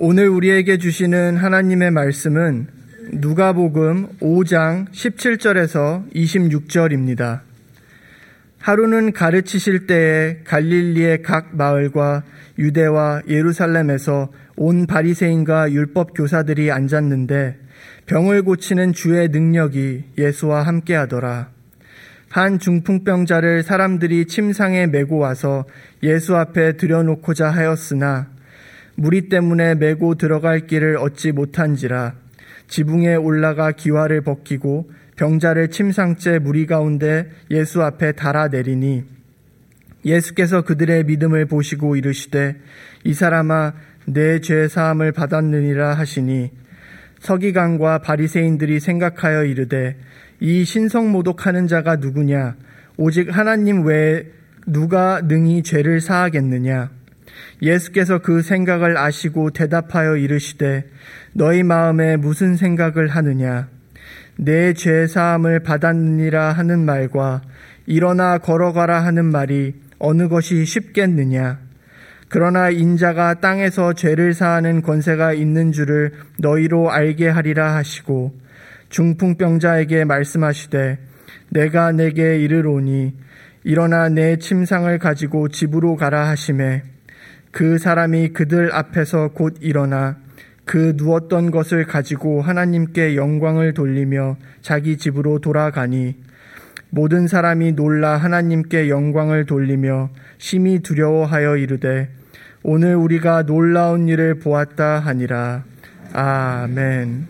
오늘 우리에게 주시는 하나님의 말씀은 누가복음 5장 17절에서 26절입니다. 하루는 가르치실 때에 갈릴리의 각 마을과 유대와 예루살렘에서 온 바리새인과 율법 교사들이 앉았는데 병을 고치는 주의 능력이 예수와 함께 하더라. 한 중풍병자를 사람들이 침상에 메고 와서 예수 앞에 들여놓고자 하였으나 무리 때문에 메고 들어갈 길을 얻지 못한지라 지붕에 올라가 기와를 벗기고 병자를 침상째 무리 가운데 예수 앞에 달아 내리니 예수께서 그들의 믿음을 보시고 이르시되 이 사람아 내 죄 사함을 받았느니라 하시니 서기관과 바리새인들이 생각하여 이르되 이 신성 모독하는 자가 누구냐? 오직 하나님 외에 누가 능히 죄를 사하겠느냐 예수께서 그 생각을 아시고 대답하여 이르시되 너희 마음에 무슨 생각을 하느냐? 내 죄 사함을 받았느니라 하는 말과 일어나 걸어가라 하는 말이 어느 것이 쉽겠느냐? 그러나 인자가 땅에서 죄를 사하는 권세가 있는 줄을 너희로 알게 하리라 하시고 중풍병자에게 말씀하시되 내가 내게 이르노니 일어나 내 침상을 가지고 집으로 가라 하심에 그 사람이 그들 앞에서 곧 일어나 그 누웠던 것을 가지고 하나님께 영광을 돌리며 자기 집으로 돌아가니 모든 사람이 놀라 하나님께 영광을 돌리며 심히 두려워하여 이르되 오늘 우리가 놀라운 일을 보았다 하니라. 아멘.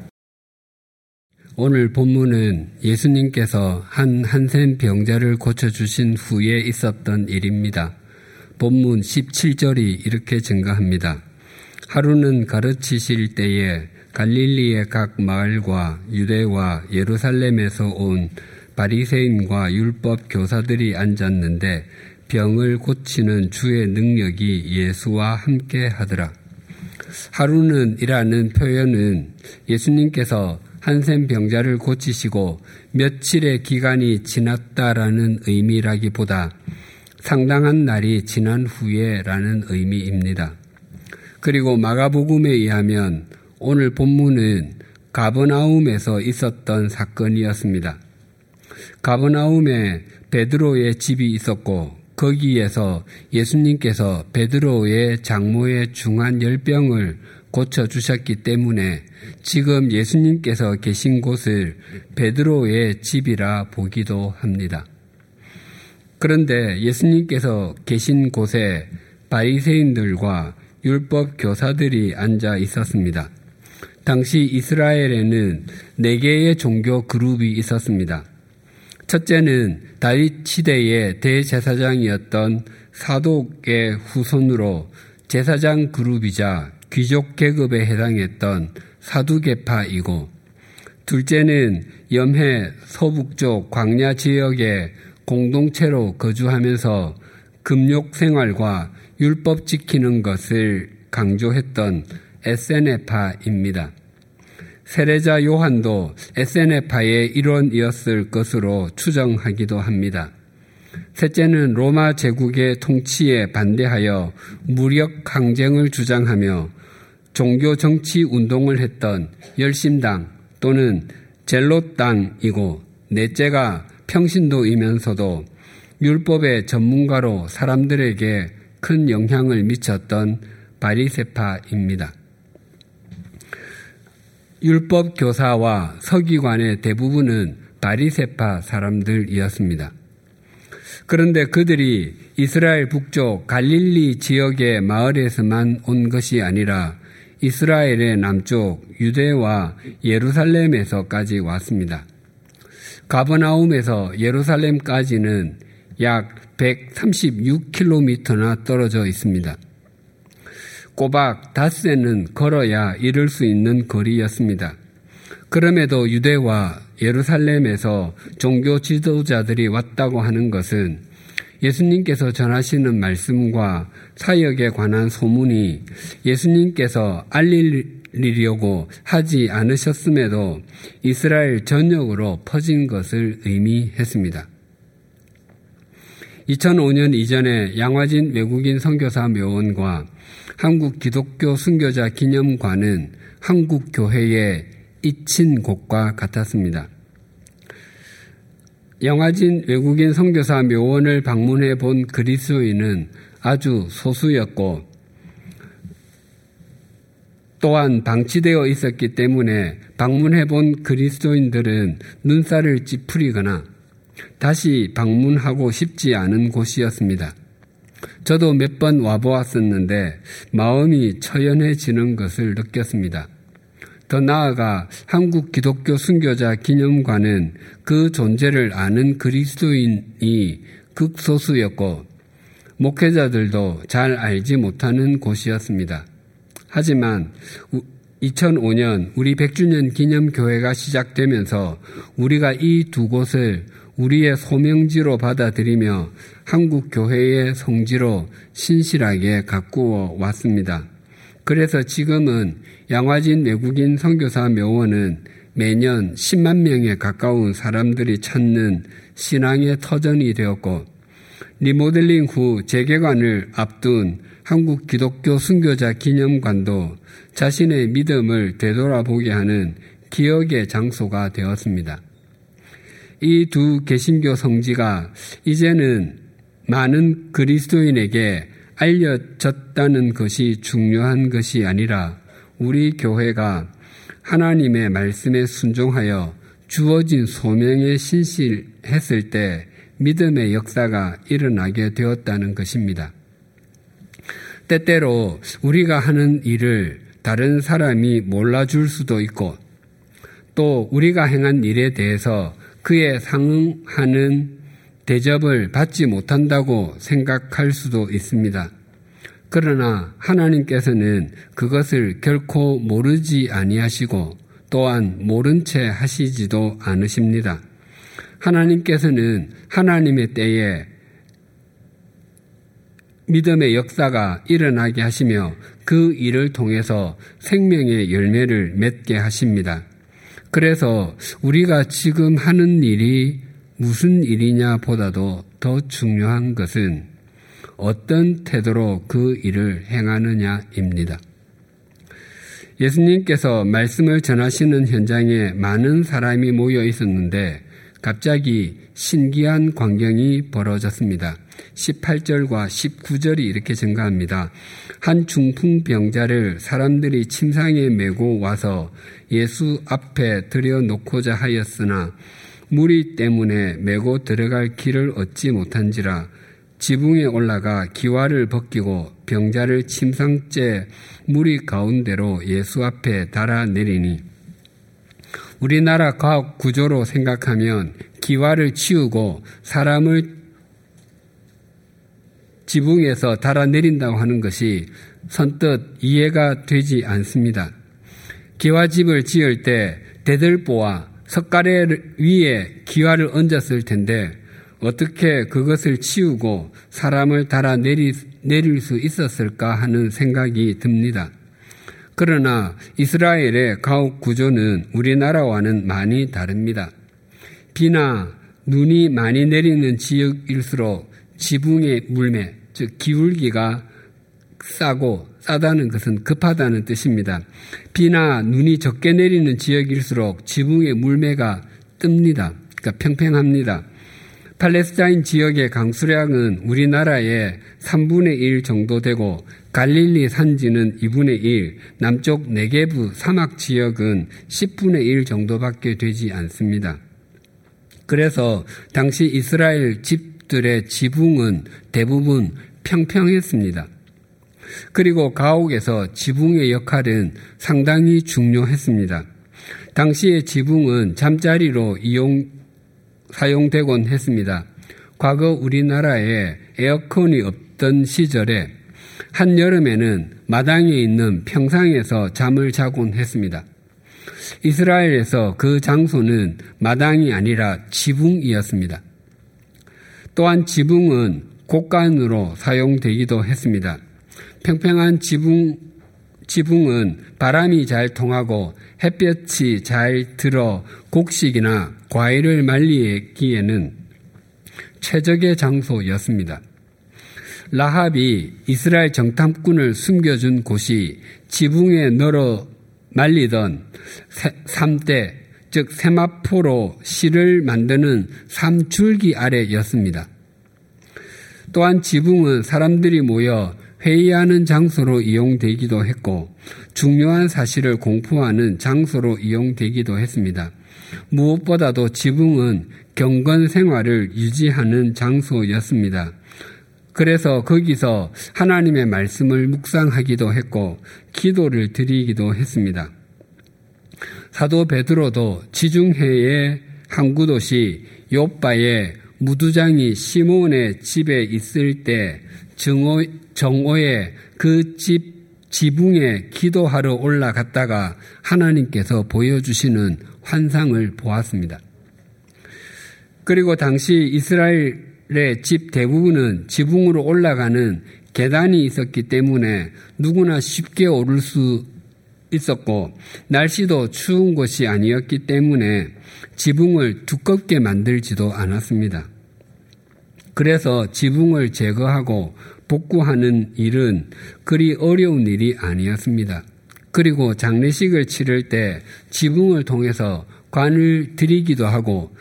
오늘 본문은 예수님께서 한 한센 병자를 고쳐주신 후에 있었던 일입니다. 본문 17절이 이렇게 증가합니다. 하루는 가르치실 때에 갈릴리의 각 마을과 유대와 예루살렘에서 온 바리새인과 율법 교사들이 앉았는데 병을 고치는 주의 능력이 예수와 함께 하더라. 하루는 이라는 표현은 예수님께서 한센 병자를 고치시고 며칠의 기간이 지났다라는 의미라기보다 상당한 날이 지난 후에라는 의미입니다. 그리고 마가복음에 의하면 오늘 본문은 가버나움에서 있었던 사건이었습니다. 가버나움에 베드로의 집이 있었고 거기에서 예수님께서 베드로의 장모의 중한 열병을 고쳐 주셨기 때문에 지금 예수님께서 계신 곳을 베드로의 집이라 보기도 합니다. 그런데 예수님께서 계신 곳에 바리새인들과 율법 교사들이 앉아 있었습니다. 당시 이스라엘에는 네 개의 종교 그룹이 있었습니다. 첫째는 다윗 시대의 대제사장이었던 사독의 후손으로 제사장 그룹이자 귀족 계급에 해당했던 사두계파이고 둘째는 염해 서북쪽 광야 지역의 공동체로 거주하면서 금욕 생활과 율법 지키는 것을 강조했던 에세네파입니다. 세례자 요한도 에세네파의 일원이었을 것으로 추정하기도 합니다. 셋째는 로마 제국의 통치에 반대하여 무력 항쟁을 주장하며 종교 정치 운동을 했던 열심당 또는 젤롯당이고 넷째가 평신도이면서도 율법의 전문가로 사람들에게 큰 영향을 미쳤던 바리세파입니다. 율법 교사와 서기관의 대부분은 바리세파 사람들이었습니다. 그런데 그들이 이스라엘 북쪽 갈릴리 지역의 마을에서만 온 것이 아니라 이스라엘의 남쪽 유대와 예루살렘에서까지 왔습니다. 가버나움에서 예루살렘까지는 약 136km나 떨어져 있습니다. 꼬박 닷새는 걸어야 이를 수 있는 거리였습니다. 그럼에도 유대와 예루살렘에서 종교 지도자들이 왔다고 하는 것은 예수님께서 전하시는 말씀과 사역에 관한 소문이 예수님께서 알릴 리려고 하지 않으셨음에도 이스라엘 전역으로 퍼진 것을 의미했습니다. 2005년 이전에 양화진 외국인 선교사 묘원과 한국 기독교 순교자 기념관은 한국 교회의 잊힌 곳과 같았습니다. 영화진 외국인 선교사 묘원을 방문해 본 그리스도인은 아주 소수였고 또한 방치되어 있었기 때문에 방문해 본 그리스도인들은 눈살을 찌푸리거나 다시 방문하고 싶지 않은 곳이었습니다. 저도 몇 번 와보았었는데 마음이 처연해지는 것을 느꼈습니다. 더 나아가 한국 기독교 순교자 기념관은 그 존재를 아는 그리스도인이 극소수였고 목회자들도 잘 알지 못하는 곳이었습니다. 하지만 2005년 우리 100주년 기념교회가 시작되면서 우리가 이 두 곳을 우리의 소명지로 받아들이며 한국 교회의 성지로 신실하게 가꾸어 왔습니다. 그래서 지금은 양화진 외국인 선교사 묘원은 매년 10만 명에 가까운 사람들이 찾는 신앙의 터전이 되었고 리모델링 후 재개관을 앞둔 한국 기독교 순교자 기념관도 자신의 믿음을 되돌아보게 하는 기억의 장소가 되었습니다. 이 두 개신교 성지가 이제는 많은 그리스도인에게 알려졌다는 것이 중요한 것이 아니라 우리 교회가 하나님의 말씀에 순종하여 주어진 소명에 신실했을 때 믿음의 역사가 일어나게 되었다는 것입니다. 때때로 우리가 하는 일을 다른 사람이 몰라줄 수도 있고 또 우리가 행한 일에 대해서 그에 상응하는 대접을 받지 못한다고 생각할 수도 있습니다. 그러나 하나님께서는 그것을 결코 모르지 아니하시고 또한 모른 채 하시지도 않으십니다. 하나님께서는 하나님의 때에 믿음의 역사가 일어나게 하시며 그 일을 통해서 생명의 열매를 맺게 하십니다. 그래서 우리가 지금 하는 일이 무슨 일이냐 보다도 더 중요한 것은 어떤 태도로 그 일을 행하느냐입니다. 예수님께서 말씀을 전하시는 현장에 많은 사람이 모여 있었는데 갑자기 신기한 광경이 벌어졌습니다. 18절과 19절이 이렇게 증가합니다. 한 중풍병자를 사람들이 침상에 메고 와서 예수 앞에 들여놓고자 하였으나 무리 때문에 메고 들어갈 길을 얻지 못한지라 지붕에 올라가 기와를 벗기고 병자를 침상째 무리 가운데로 예수 앞에 달아내리니 우리나라 과학 구조로 생각하면 기와를 치우고 사람을 지붕에서 달아내린다고 하는 것이 선뜻 이해가 되지 않습니다. 기와집을 지을 때 대들보와 석가래 위에 기와를 얹었을 텐데 어떻게 그것을 치우고 사람을 달아 내릴 수 있었을까 하는 생각이 듭니다. 그러나 이스라엘의 가옥 구조는 우리나라와는 많이 다릅니다. 비나 눈이 많이 내리는 지역일수록 지붕의 물매, 즉 기울기가 싸고 싸다는 것은 급하다는 뜻입니다. 비나 눈이 적게 내리는 지역일수록 지붕의 물매가 뜹니다. 그러니까 평평합니다. 팔레스타인 지역의 강수량은 우리나라의 3분의 1 정도 되고 갈릴리 산지는 2분의 1, 남쪽 네게부 사막 지역은 10분의 1 정도밖에 되지 않습니다. 그래서 당시 이스라엘 집 들의 지붕은 대부분 평평했습니다. 그리고 가옥에서 지붕의 역할은 상당히 중요했습니다. 당시의 지붕은 잠자리로 이용, 사용되곤 했습니다. 과거 우리나라에 에어컨이 없던 시절에 한여름에는 마당에 있는 평상에서 잠을 자곤 했습니다. 이스라엘에서 그 장소는 마당이 아니라 지붕이었습니다. 또한 지붕은 곡간으로 사용되기도 했습니다. 평평한 지붕, 지붕은 바람이 잘 통하고 햇볕이 잘 들어 곡식이나 과일을 말리기에는 최적의 장소였습니다. 라합이 이스라엘 정탐꾼을 숨겨준 곳이 지붕에 널어 말리던 삼대 즉 세마포로 실을 만드는 삼줄기 아래였습니다. 또한 지붕은 사람들이 모여 회의하는 장소로 이용되기도 했고 중요한 사실을 공포하는 장소로 이용되기도 했습니다. 무엇보다도 지붕은 경건 생활을 유지하는 장소였습니다. 그래서 거기서 하나님의 말씀을 묵상하기도 했고 기도를 드리기도 했습니다. 사도 베드로도 지중해의 항구 도시 요바의 무두장이 시몬의 집에 있을 때 정오, 정오에 그 집 지붕에 기도하러 올라갔다가 하나님께서 보여주시는 환상을 보았습니다. 그리고 당시 이스라엘의 집 대부분은 지붕으로 올라가는 계단이 있었기 때문에 누구나 쉽게 오를 수 있었고 날씨도 추운 곳이 아니었기 때문에 지붕을 두껍게 만들지도 않았습니다. 그래서 지붕을 제거하고 복구하는 일은 그리 어려운 일이 아니었습니다. 그리고 장례식을 치를 때 지붕을 통해서 관을 드리기도 하고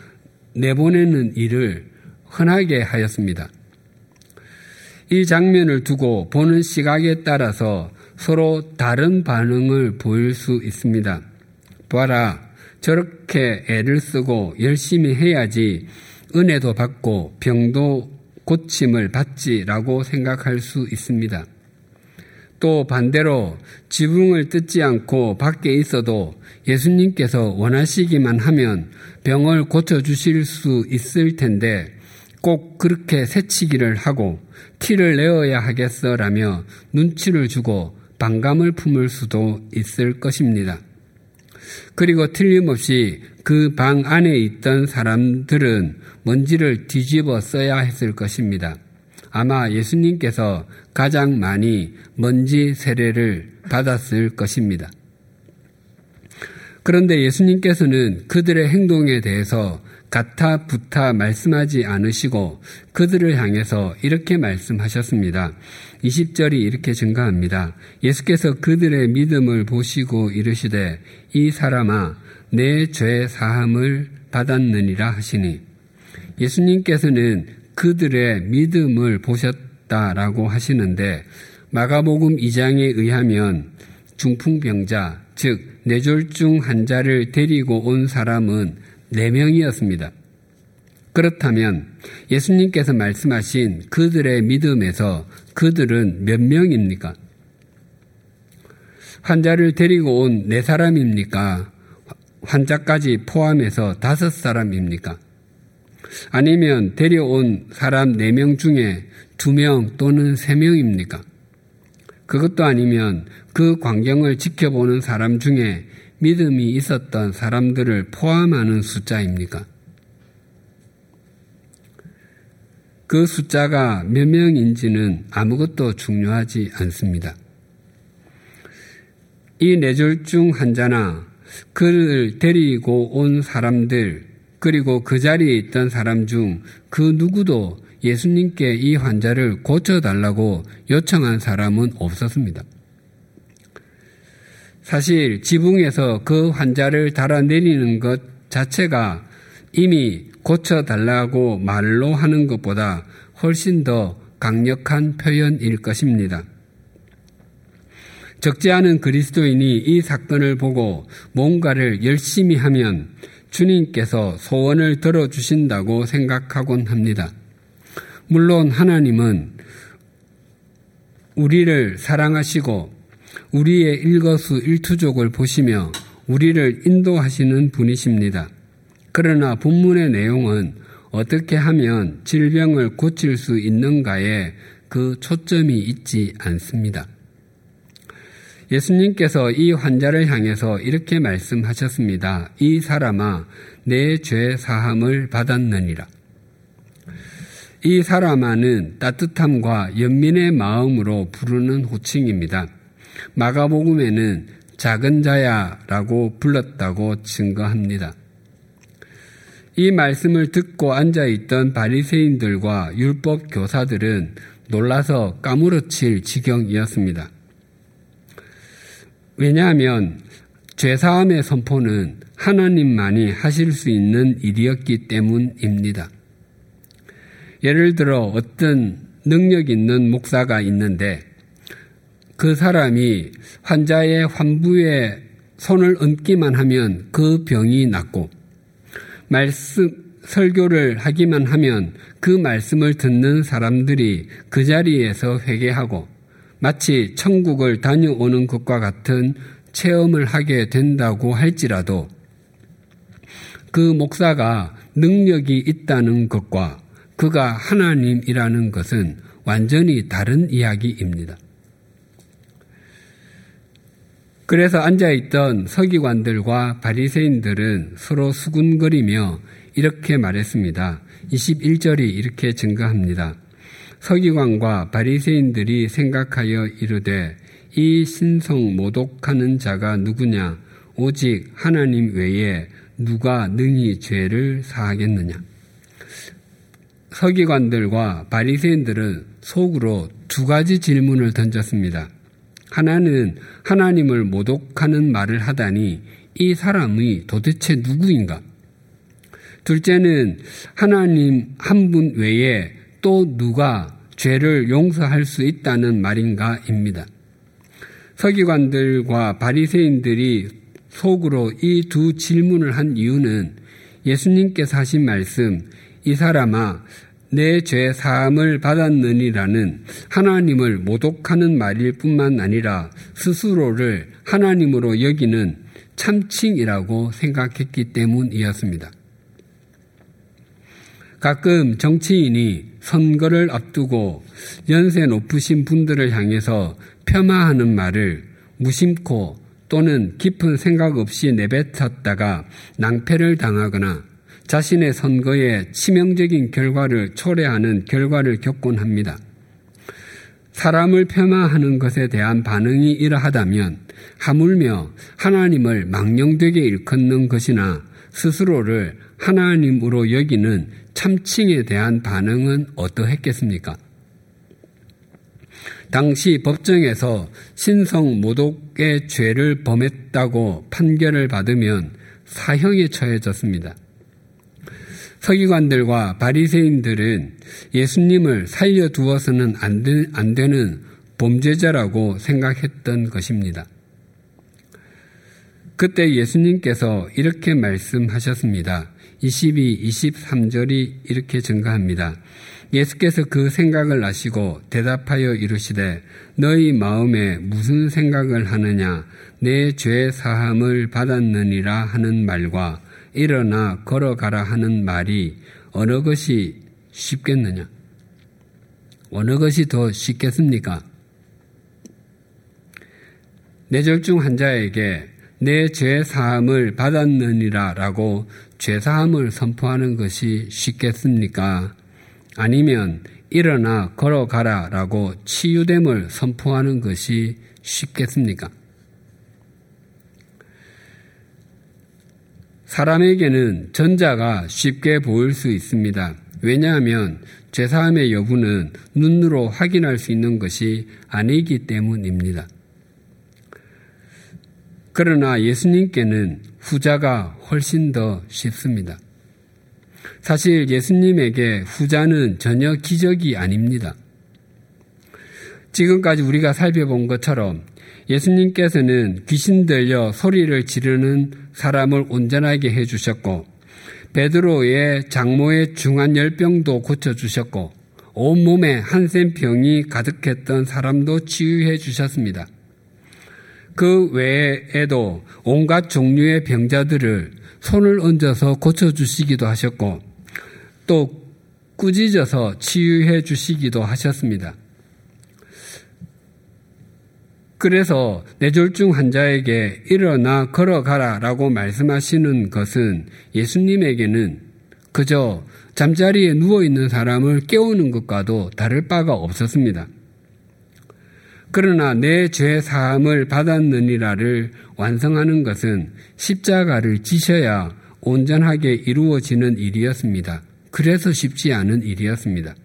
내보내는 일을 흔하게 하였습니다. 이 장면을 두고 보는 시각에 따라서 서로 다른 반응을 보일 수 있습니다. 봐라, 저렇게 애를 쓰고 열심히 해야지 은혜도 받고 병도 고침을 받지라고 생각할 수 있습니다. 또 반대로 지붕을 뜯지 않고 밖에 있어도 예수님께서 원하시기만 하면 병을 고쳐주실 수 있을 텐데 꼭 그렇게 새치기를 하고 티를 내어야 하겠어라며 눈치를 주고 반감을 품을 수도 있을 것입니다. 그리고 틀림없이 그 방 안에 있던 사람들은 먼지를 뒤집어 써야 했을 것입니다. 아마 예수님께서 가장 많이 먼지 세례를 받았을 것입니다. 그런데 예수님께서는 그들의 행동에 대해서 가타 부타 말씀하지 않으시고 그들을 향해서 이렇게 말씀하셨습니다. 20절이 이렇게 증가합니다. 예수께서 그들의 믿음을 보시고 이르시되 이 사람아 내 죄 사함을 받았느니라 하시니 예수님께서는 그들의 믿음을 보셨다라고 하시는데 마가복음 2장에 의하면 중풍병자 즉 뇌졸중 환자를 데리고 온 사람은 4명이었습니다. 그렇다면 예수님께서 말씀하신 그들의 믿음에서 그들은 몇 명입니까? 환자를 데리고 온 네 사람입니까? 환자까지 포함해서 다섯 사람입니까? 아니면 데려온 사람 네 명 중에 두 명 또는 세 명입니까? 그것도 아니면 그 광경을 지켜보는 사람 중에 믿음이 있었던 사람들을 포함하는 숫자입니까? 그 숫자가 몇 명인지는 아무것도 중요하지 않습니다. 이 뇌졸중 환자나 그를 데리고 온 사람들, 그리고 그 자리에 있던 사람 중 그 누구도 예수님께 이 환자를 고쳐달라고 요청한 사람은 없었습니다. 사실 지붕에서 그 환자를 달아내리는 것 자체가 이미 고쳐달라고 말로 하는 것보다 훨씬 더 강력한 표현일 것입니다. 적지 않은 그리스도인이 이 사건을 보고 뭔가를 열심히 하면 주님께서 소원을 들어주신다고 생각하곤 합니다. 물론 하나님은 우리를 사랑하시고 우리의 일거수 일투족을 보시며 우리를 인도하시는 분이십니다. 그러나 본문의 내용은 어떻게 하면 질병을 고칠 수 있는가에 그 초점이 있지 않습니다. 예수님께서 이 환자를 향해서 이렇게 말씀하셨습니다. 이 사람아, 내 죄 사함을 받았느니라. 이 사람아는 따뜻함과 연민의 마음으로 부르는 호칭입니다. 마가복음에는 작은 자야라고 불렀다고 증거합니다. 이 말씀을 듣고 앉아 있던 바리새인들과 율법 교사들은 놀라서 까무러칠 지경이었습니다. 왜냐하면 죄사함의 선포는 하나님만이 하실 수 있는 일이었기 때문입니다. 예를 들어 어떤 능력 있는 목사가 있는데 그 사람이 환자의 환부에 손을 얹기만 하면 그 병이 낫고 말씀 설교를 하기만 하면 그 말씀을 듣는 사람들이 그 자리에서 회개하고 마치 천국을 다녀오는 것과 같은 체험을 하게 된다고 할지라도 그 목사가 능력이 있다는 것과 그가 하나님이라는 것은 완전히 다른 이야기입니다. 그래서 앉아있던 서기관들과 바리새인들은 서로 수군거리며 이렇게 말했습니다. 21절이 이렇게 증가합니다. 서기관과 바리새인들이 생각하여 이르되 이 신성 모독하는 자가 누구냐 오직 하나님 외에 누가 능히 죄를 사하겠느냐 서기관들과 바리새인들은 속으로 두 가지 질문을 던졌습니다. 하나는 하나님을 모독하는 말을 하다니 이 사람이 도대체 누구인가? 둘째는 하나님 한 분 외에 또 누가 죄를 용서할 수 있다는 말인가입니다. 서기관들과 바리새인들이 속으로 이 두 질문을 한 이유는 예수님께서 하신 말씀 이 사람아 내 죄 사함을 받았느니라는 하나님을 모독하는 말일 뿐만 아니라 스스로를 하나님으로 여기는 참칭이라고 생각했기 때문이었습니다. 가끔 정치인이 선거를 앞두고 연세 높으신 분들을 향해서 폄하하는 말을 무심코 또는 깊은 생각 없이 내뱉었다가 낭패를 당하거나 자신의 선거에 치명적인 결과를 초래하는 결과를 겪곤 합니다. 사람을 폄하하는 것에 대한 반응이 이러하다면 하물며 하나님을 망령되게 일컫는 것이나 스스로를 하나님으로 여기는 참칭에 대한 반응은 어떠했겠습니까? 당시 법정에서 신성 모독의 죄를 범했다고 판결을 받으면 사형에 처해졌습니다. 서기관들과 바리새인들은 예수님을 살려두어서는 안 되는 범죄자라고 생각했던 것입니다. 그때 예수님께서 이렇게 말씀하셨습니다. 22, 23절이 이렇게 증가합니다. 예수께서 그 생각을 아시고 대답하여 이르시되 너희 마음에 무슨 생각을 하느냐 내 죄 사함을 받았느니라 하는 말과 일어나 걸어가라 하는 말이 어느 것이 쉽겠느냐 어느 것이 더 쉽겠습니까? 뇌절중 환자에게 내 죄 사함을 받았느니라 라고 죄사함을 선포하는 것이 쉽겠습니까? 아니면 일어나 걸어가라 라고 치유됨을 선포하는 것이 쉽겠습니까? 사람에게는 전자가 쉽게 보일 수 있습니다. 왜냐하면 죄사함의 여부는 눈으로 확인할 수 있는 것이 아니기 때문입니다. 그러나 예수님께는 후자가 훨씬 더 쉽습니다. 사실 예수님에게 후자는 전혀 기적이 아닙니다. 지금까지 우리가 살펴본 것처럼 예수님께서는 귀신 들려 소리를 지르는 사람을 온전하게 해주셨고 베드로의 장모의 중한 열병도 고쳐주셨고 온몸에 한센병이 가득했던 사람도 치유해 주셨습니다. 그 외에도 온갖 종류의 병자들을 손을 얹어서 고쳐주시기도 하셨고 또 꾸짖어서 치유해 주시기도 하셨습니다. 그래서 뇌졸중 환자에게 일어나 걸어가라 라고 말씀하시는 것은 예수님에게는 그저 잠자리에 누워있는 사람을 깨우는 것과도 다를 바가 없었습니다. 그러나 내 죄 사함을 받았느니라를 완성하는 것은 십자가를 지셔야 온전하게 이루어지는 일이었습니다. 그래서 쉽지 않은 일이었습니다.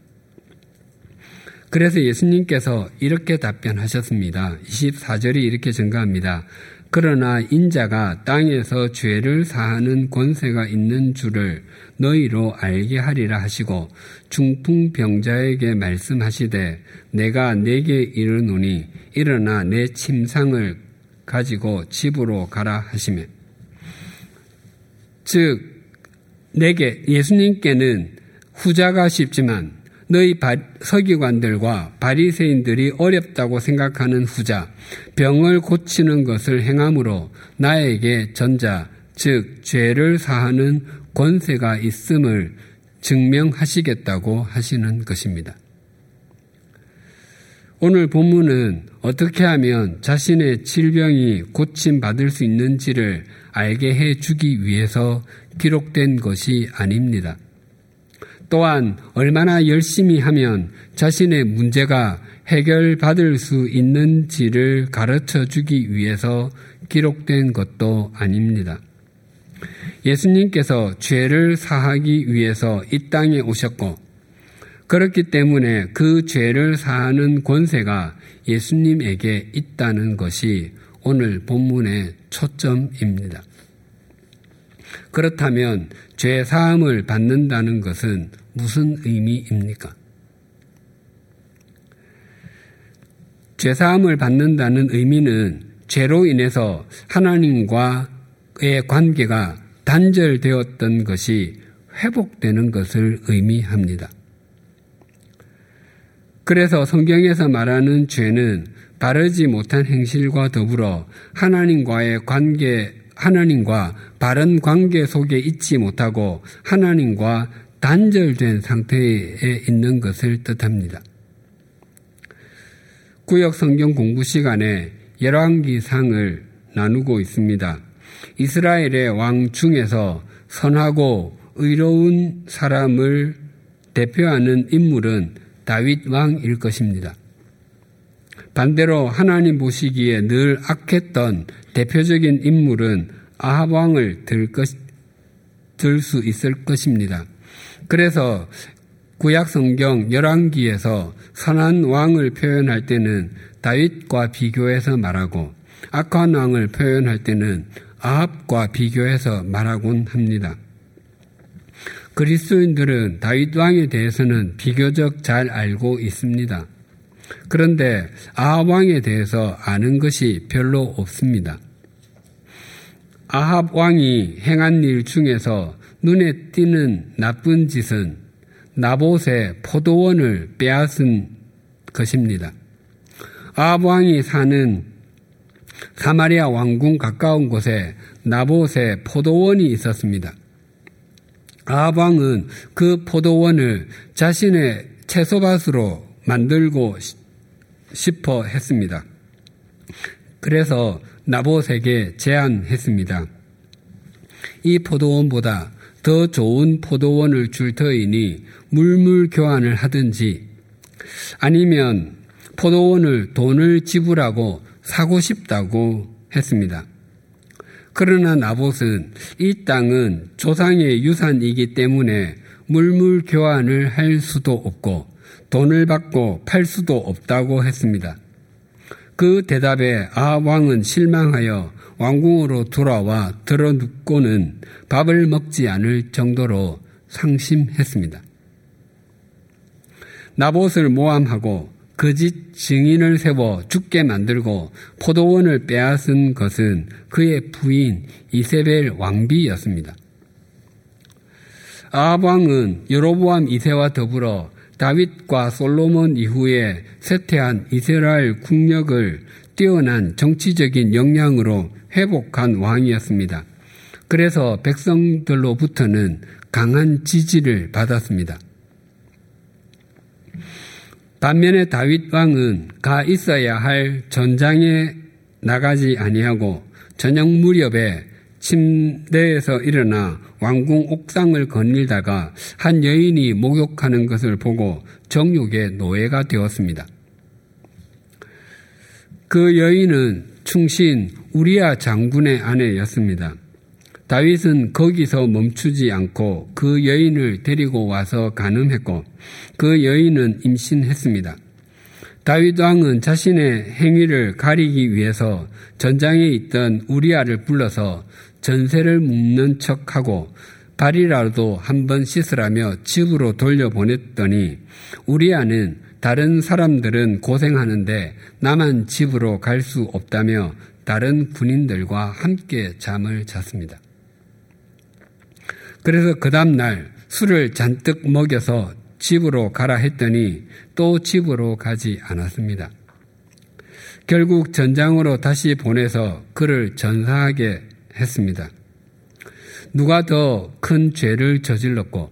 그래서 예수님께서 이렇게 답변하셨습니다. 24절이 이렇게 증가합니다. 그러나 인자가 땅에서 죄를 사하는 권세가 있는 줄을 너희로 알게 하리라 하시고 중풍병자에게 말씀하시되 내가 내게 이르노니 일어나 내 침상을 가지고 집으로 가라 하시며 즉 내게 예수님께는 후자가 쉽지만 너희 서기관들과 바리새인들이 어렵다고 생각하는 후자 병을 고치는 것을 행함으로 나에게 전자 즉 죄를 사하는 권세가 있음을 증명하시겠다고 하시는 것입니다. 오늘 본문은 어떻게 하면 자신의 질병이 고침받을 수 있는지를 알게 해 주기 위해서 기록된 것이 아닙니다. 또한 얼마나 열심히 하면 자신의 문제가 해결받을 수 있는지를 가르쳐 주기 위해서 기록된 것도 아닙니다. 예수님께서 죄를 사하기 위해서 이 땅에 오셨고 그렇기 때문에 그 죄를 사하는 권세가 예수님에게 있다는 것이 오늘 본문의 초점입니다. 그렇다면 죄 사함을 받는다는 것은 무슨 의미입니까? 죄 사함을 받는다는 의미는 죄로 인해서 하나님과의 관계가 단절되었던 것이 회복되는 것을 의미합니다. 그래서 성경에서 말하는 죄는 바르지 못한 행실과 더불어 하나님과의 관계 하나님과 바른 관계 속에 있지 못하고 하나님과 단절된 상태에 있는 것을 뜻합니다. 구역 성경 공부 시간에 열왕기상을 나누고 있습니다. 이스라엘의 왕 중에서 선하고 의로운 사람을 대표하는 인물은 다윗 왕일 것입니다. 반대로 하나님 보시기에 늘 악했던 대표적인 인물은 아합 왕을 들 것, 들 수 있을 것입니다. 그래서 구약 성경 열왕기에서 선한 왕을 표현할 때는 다윗과 비교해서 말하고 악한 왕을 표현할 때는 아합과 비교해서 말하곤 합니다. 그리스도인들은 다윗 왕에 대해서는 비교적 잘 알고 있습니다. 그런데 아합 왕에 대해서 아는 것이 별로 없습니다. 아합 왕이 행한 일 중에서 눈에 띄는 나쁜 짓은 나봇의 포도원을 빼앗은 것입니다. 아합 왕이 사는 사마리아 왕궁 가까운 곳에 나봇의 포도원이 있었습니다. 아합 왕은 그 포도원을 자신의 채소밭으로 만들고 싶어 했습니다. 그래서 나봇에게 제안했습니다. 이 포도원보다 더 좋은 포도원을 줄 터이니 물물 교환을 하든지 아니면 포도원을 돈을 지불하고 사고 싶다고 했습니다. 그러나 나봇은 이 땅은 조상의 유산이기 때문에 물물 교환을 할 수도 없고 돈을 받고 팔 수도 없다고 했습니다. 그 대답에 아합 왕은 실망하여 왕궁으로 돌아와 들어눕고는 밥을 먹지 않을 정도로 상심했습니다. 나봇을 모함하고 거짓 증인을 세워 죽게 만들고 포도원을 빼앗은 것은 그의 부인 이세벨 왕비였습니다. 아합 왕은 여로보암 이세와 더불어 다윗과 솔로몬 이후에 쇠퇴한 이스라엘 국력을 뛰어난 정치적인 역량으로 회복한 왕이었습니다. 그래서 백성들로부터는 강한 지지를 받았습니다. 반면에 다윗 왕은 가 있어야 할 전장에 나가지 아니하고 저녁 무렵에 침대에서 일어나 왕궁 옥상을 거닐다가 한 여인이 목욕하는 것을 보고 정욕의 노예가 되었습니다. 그 여인은 충신 우리아 장군의 아내였습니다. 다윗은 거기서 멈추지 않고 그 여인을 데리고 와서 가늠했고 그 여인은 임신했습니다. 다윗 왕은 자신의 행위를 가리기 위해서 전장에 있던 우리아를 불러서 전세를 묵는 척하고 발이라도 한번 씻으라며 집으로 돌려보냈더니 우리 아는 다른 사람들은 고생하는데 나만 집으로 갈 수 없다며 다른 군인들과 함께 잠을 잤습니다. 그래서 그 다음날 술을 잔뜩 먹여서 집으로 가라 했더니 또 집으로 가지 않았습니다. 결국 전장으로 다시 보내서 그를 전사하게 했습니다. 누가 더 큰 죄를 저질렀고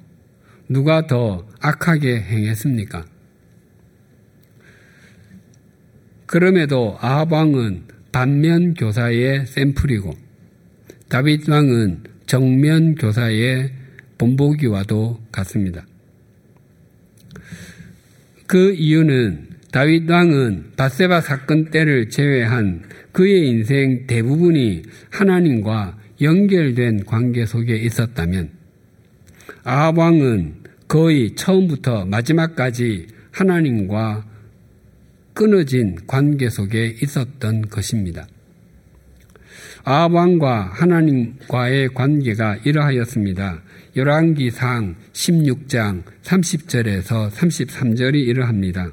누가 더 악하게 행했습니까? 그럼에도 아합 왕은 반면 교사의 샘플이고 다윗 왕은 정면 교사의 본보기와도 같습니다. 그 이유는 다윗 왕은 바세바 사건 때를 제외한 그의 인생 대부분이 하나님과 연결된 관계 속에 있었다면 아합 왕은 거의 처음부터 마지막까지 하나님과 끊어진 관계 속에 있었던 것입니다. 아합 왕과 하나님과의 관계가 이러하였습니다. 열왕기상 16장 30절에서 33절이 이러합니다.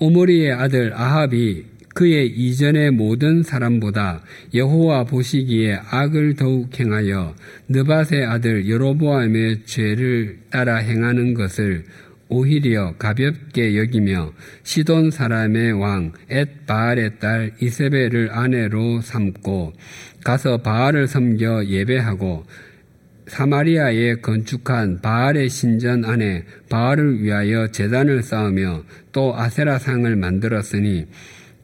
오모리의 아들 아합이 그의 이전의 모든 사람보다 여호와 보시기에 악을 더욱 행하여 느밧의 아들 여로보암의 죄를 따라 행하는 것을 오히려 가볍게 여기며 시돈 사람의 왕 엣 바알의 딸 이세벨을 아내로 삼고 가서 바알을 섬겨 예배하고 사마리아에 건축한 바알의 신전 안에 바알을 위하여 재단을 쌓으며 또 아세라상을 만들었으니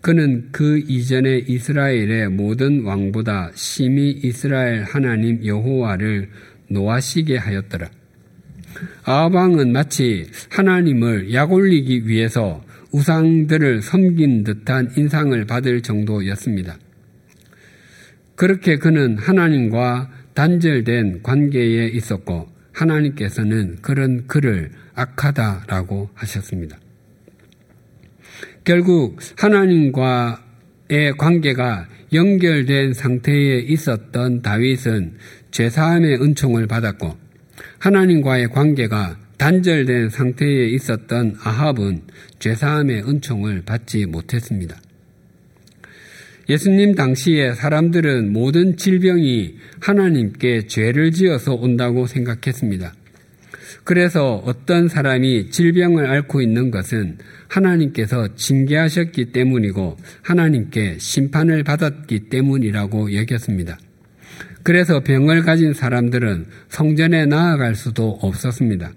그는 그 이전에 이스라엘의 모든 왕보다 심히 이스라엘 하나님 여호와를 노하시게 하였더라. 아방은 마치 하나님을 약올리기 위해서 우상들을 섬긴 듯한 인상을 받을 정도였습니다. 그렇게 그는 하나님과 단절된 관계에 있었고 하나님께서는 그런 그를 악하다라고 하셨습니다. 결국 하나님과의 관계가 연결된 상태에 있었던 다윗은 죄사함의 은총을 받았고 하나님과의 관계가 단절된 상태에 있었던 아합은 죄사함의 은총을 받지 못했습니다. 예수님 당시에 사람들은 모든 질병이 하나님께 죄를 지어서 온다고 생각했습니다. 그래서 어떤 사람이 질병을 앓고 있는 것은 하나님께서 징계하셨기 때문이고 하나님께 심판을 받았기 때문이라고 여겼습니다. 그래서 병을 가진 사람들은 성전에 나아갈 수도 없었습니다.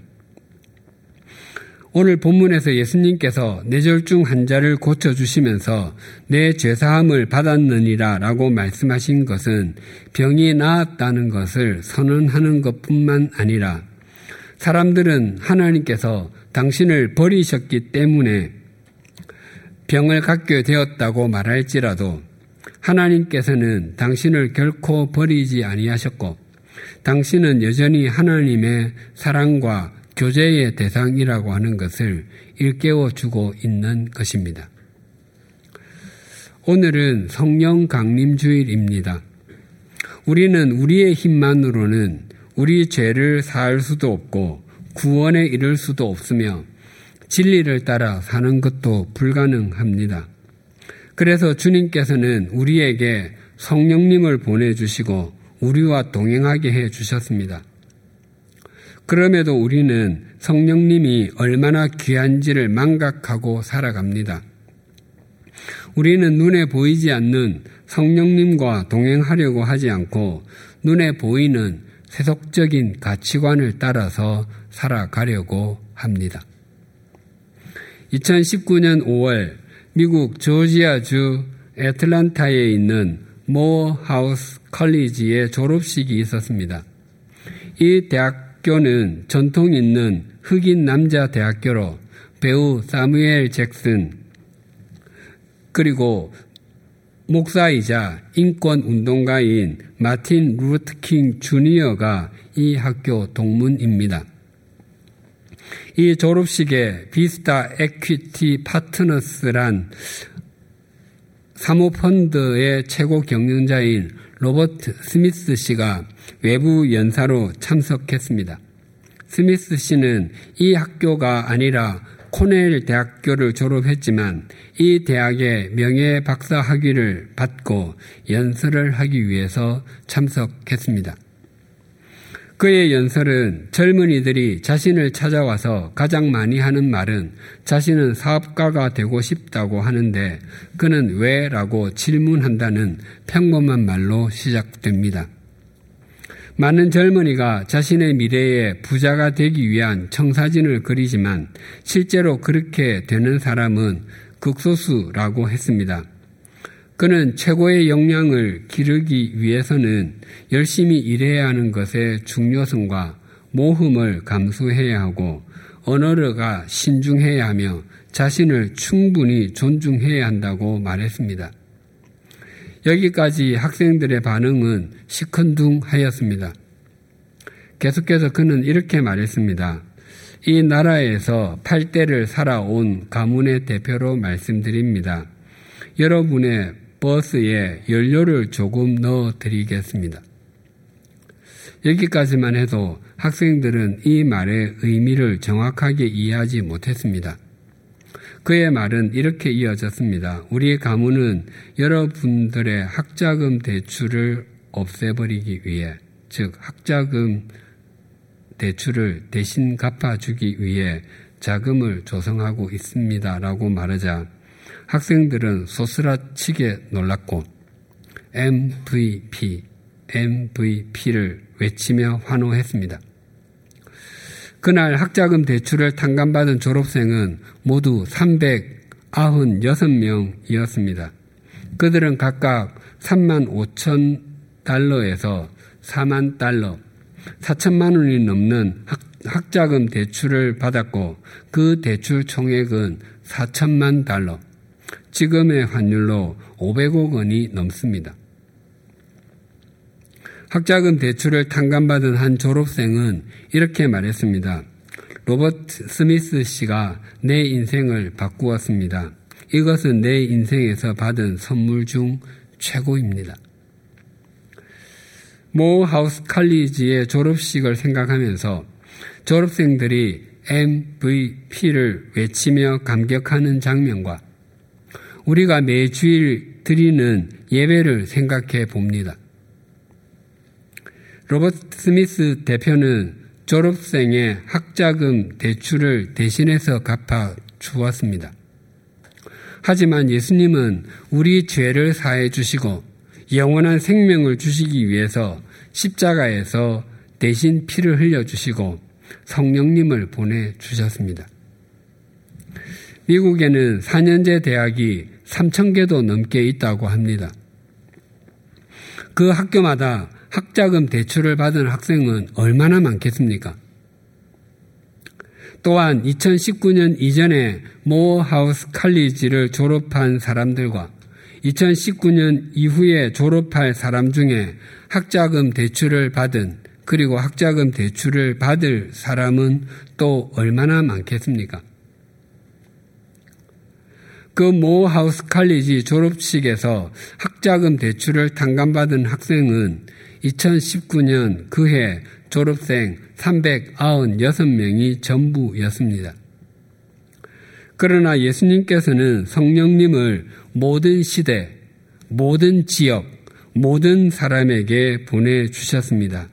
오늘 본문에서 예수님께서 뇌졸중 환자를 고쳐주시면서 내 죄사함을 받았느니라 라고 말씀하신 것은 병이 나았다는 것을 선언하는 것 뿐만 아니라 사람들은 하나님께서 당신을 버리셨기 때문에 병을 갖게 되었다고 말할지라도 하나님께서는 당신을 결코 버리지 아니하셨고 당신은 여전히 하나님의 사랑과 교제의 대상이라고 하는 것을 일깨워 주고 있는 것입니다. 오늘은 성령 강림 주일입니다. 우리는 우리의 힘만으로는 우리 죄를 사할 수도 없고 구원에 이를 수도 없으며 진리를 따라 사는 것도 불가능합니다. 그래서 주님께서는 우리에게 성령님을 보내주시고 우리와 동행하게 해 주셨습니다. 그럼에도 우리는 성령님이 얼마나 귀한지를 망각하고 살아갑니다. 우리는 눈에 보이지 않는 성령님과 동행하려고 하지 않고 눈에 보이는 세속적인 가치관을 따라서 살아가려고 합니다. 2019년 5월 미국 조지아주 애틀란타에 있는 모하우스 컬리지의 졸업식이 있었습니다. 이 대학 교는 전통 있는 흑인 남자 대학교로 배우 사무엘 잭슨 그리고 목사이자 인권 운동가인 마틴 루트킹 주니어가 이 학교 동문입니다. 이 졸업식에 Vista Equity Partners란 사모펀드의 최고 경영자인 로버트 스미스 씨가 외부 연사로 참석했습니다. 스미스 씨는 이 학교가 아니라 코넬 대학교를 졸업했지만 이 대학의 명예 박사 학위를 받고 연설을 하기 위해서 참석했습니다. 그의 연설은 젊은이들이 자신을 찾아와서 가장 많이 하는 말은 자신은 사업가가 되고 싶다고 하는데 그는 왜? 라고 질문한다는 평범한 말로 시작됩니다. 많은 젊은이가 자신의 미래에 부자가 되기 위한 청사진을 그리지만 실제로 그렇게 되는 사람은 극소수라고 했습니다. 그는 최고의 역량을 기르기 위해서는 열심히 일해야 하는 것의 중요성과 모험을 감수해야 하고 언어가 신중해야 하며 자신을 충분히 존중해야 한다고 말했습니다. 여기까지 학생들의 반응은 시큰둥하였습니다. 계속해서 그는 이렇게 말했습니다. 이 나라에서 8대를 살아온 가문의 대표로 말씀드립니다. 여러분의 버스에 연료를 조금 넣어 드리겠습니다. 여기까지만 해도 학생들은 이 말의 의미를 정확하게 이해하지 못했습니다. 그의 말은 이렇게 이어졌습니다. 우리 가문은 여러분들의 학자금 대출을 없애버리기 위해, 즉, 학자금 대출을 대신 갚아주기 위해 자금을 조성하고 있습니다. 라고 말하자 학생들은 소스라치게 놀랐고 MVP, MVP를 외치며 환호했습니다. 그날 학자금 대출을 탕감받은 졸업생은 모두 396명이었습니다. 그들은 각각 3만 5천 달러에서 4만 달러, 4천만 원이 넘는 학, 자금 대출을 받았고 그 대출 총액은 4천만 달러, 지금의 환율로 500억 원이 넘습니다. 학자금 대출을 탕감받은 한 졸업생은 이렇게 말했습니다. 로버트 스미스 씨가 내 인생을 바꾸었습니다. 이것은 내 인생에서 받은 선물 중 최고입니다. 모 하우스 칼리지의 졸업식을 생각하면서 졸업생들이 MVP를 외치며 감격하는 장면과 우리가 매주일 드리는 예배를 생각해 봅니다. 로버트 스미스 대표는 졸업생의 학자금 대출을 대신해서 갚아 주었습니다. 하지만 예수님은 우리 죄를 사해 주시고 영원한 생명을 주시기 위해서 십자가에서 대신 피를 흘려 주시고 성령님을 보내 주셨습니다. 미국에는 4년제 대학이 3,000개도 넘게 있다고 합니다. 그 학교마다 학자금 대출을 받은 학생은 얼마나 많겠습니까? 또한 2019년 이전에 모어하우스 칼리지를 졸업한 사람들과 2019년 이후에 졸업할 사람 중에 학자금 대출을 받은 그리고 학자금 대출을 받을 사람은 또 얼마나 많겠습니까? 그 모 하우스 칼리지 졸업식에서 학자금 대출을 탕감받은 학생은 2019년 그해 졸업생 396명이 전부였습니다. 그러나 예수님께서는 성령님을 모든 시대, 모든 지역, 모든 사람에게 보내주셨습니다.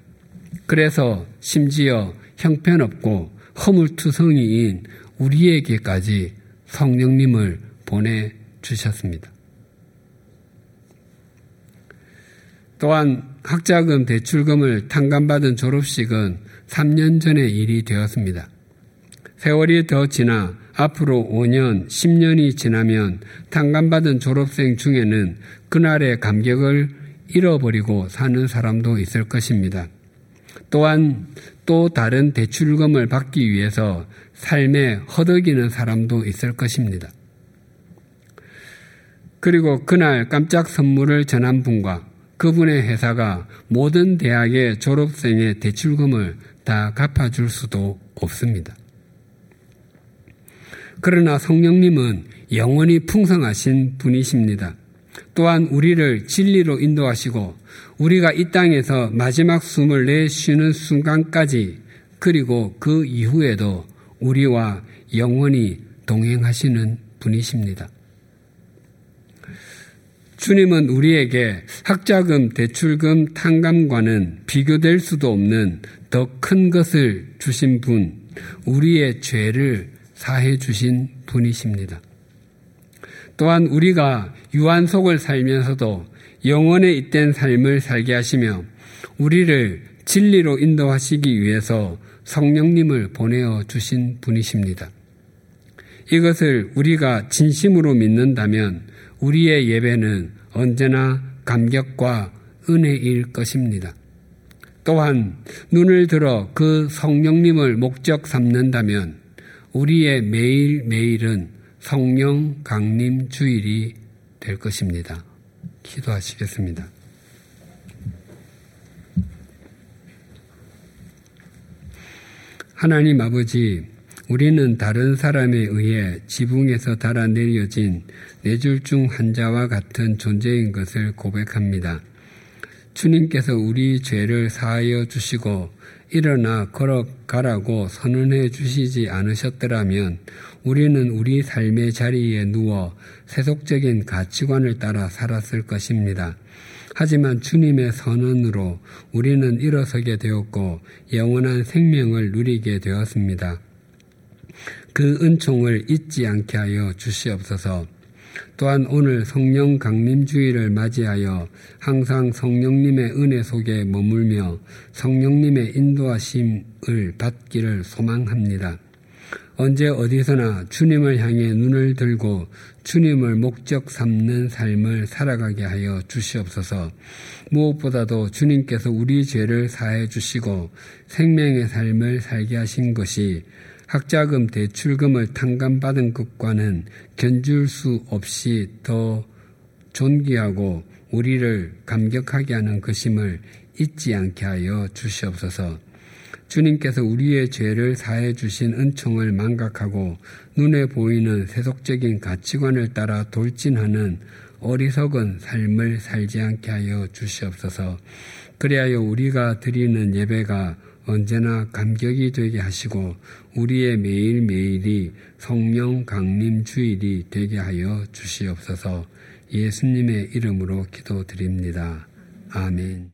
그래서 심지어 형편없고 허물투성이인 우리에게까지 성령님을 보내주셨습니다. 또한 학자금 대출금을 탕감받은 졸업식은 3년 전의 일이 되었습니다. 세월이 더 지나 앞으로 5년, 10년이 지나면 탕감받은 졸업생 중에는 그날의 감격을 잃어버리고 사는 사람도 있을 것입니다. 또한 또 다른 대출금을 받기 위해서 삶에 허덕이는 사람도 있을 것입니다. 그리고 그날 깜짝 선물을 전한 분과 그분의 회사가 모든 대학의 졸업생의 대출금을 다 갚아줄 수도 없습니다. 그러나 성령님은 영원히 풍성하신 분이십니다. 또한 우리를 진리로 인도하시고 우리가 이 땅에서 마지막 숨을 내쉬는 순간까지 그리고 그 이후에도 우리와 영원히 동행하시는 분이십니다. 주님은 우리에게 학자금, 대출금, 탕감과는 비교될 수도 없는 더 큰 것을 주신 분, 우리의 죄를 사해 주신 분이십니다. 또한 우리가 유한 속을 살면서도 영원에 잇된 삶을 살게 하시며 우리를 진리로 인도하시기 위해서 성령님을 보내어 주신 분이십니다. 이것을 우리가 진심으로 믿는다면 우리의 예배는 언제나 감격과 은혜일 것입니다. 또한 눈을 들어 그 성령님을 목적 삼는다면 우리의 매일매일은 성령 강림 주일이 될 것입니다. 기도하시겠습니다. 하나님 아버지, 우리는 다른 사람에 의해 지붕에서 달아 내려진 네줄중 한자와 같은 존재인 것을 고백합니다. 주님께서 우리 죄를 사하여 주시고 일어나 걸어가라고 선언해 주시지 않으셨더라면 우리는 우리 삶의 자리에 누워 세속적인 가치관을 따라 살았을 것입니다. 하지만 주님의 선언으로 우리는 일어서게 되었고 영원한 생명을 누리게 되었습니다. 그 은총을 잊지 않게 하여 주시옵소서. 또한 오늘 성령 강림 주의를 맞이하여 항상 성령님의 은혜 속에 머물며 성령님의 인도하심을 받기를 소망합니다. 언제 어디서나 주님을 향해 눈을 들고 주님을 목적 삼는 삶을 살아가게 하여 주시옵소서. 무엇보다도 주님께서 우리 죄를 사해 주시고 생명의 삶을 살게 하신 것이 학자금 대출금을 탕감받은 것과는 견줄 수 없이 더 존귀하고 우리를 감격하게 하는 것임을 잊지 않게 하여 주시옵소서. 주님께서 우리의 죄를 사해 주신 은총을 망각하고 눈에 보이는 세속적인 가치관을 따라 돌진하는 어리석은 삶을 살지 않게 하여 주시옵소서. 그리하여 우리가 드리는 예배가 언제나 감격이 되게 하시고 우리의 매일매일이 성령 강림 주일이 되게 하여 주시옵소서 예수님의 이름으로 기도드립니다. 아멘.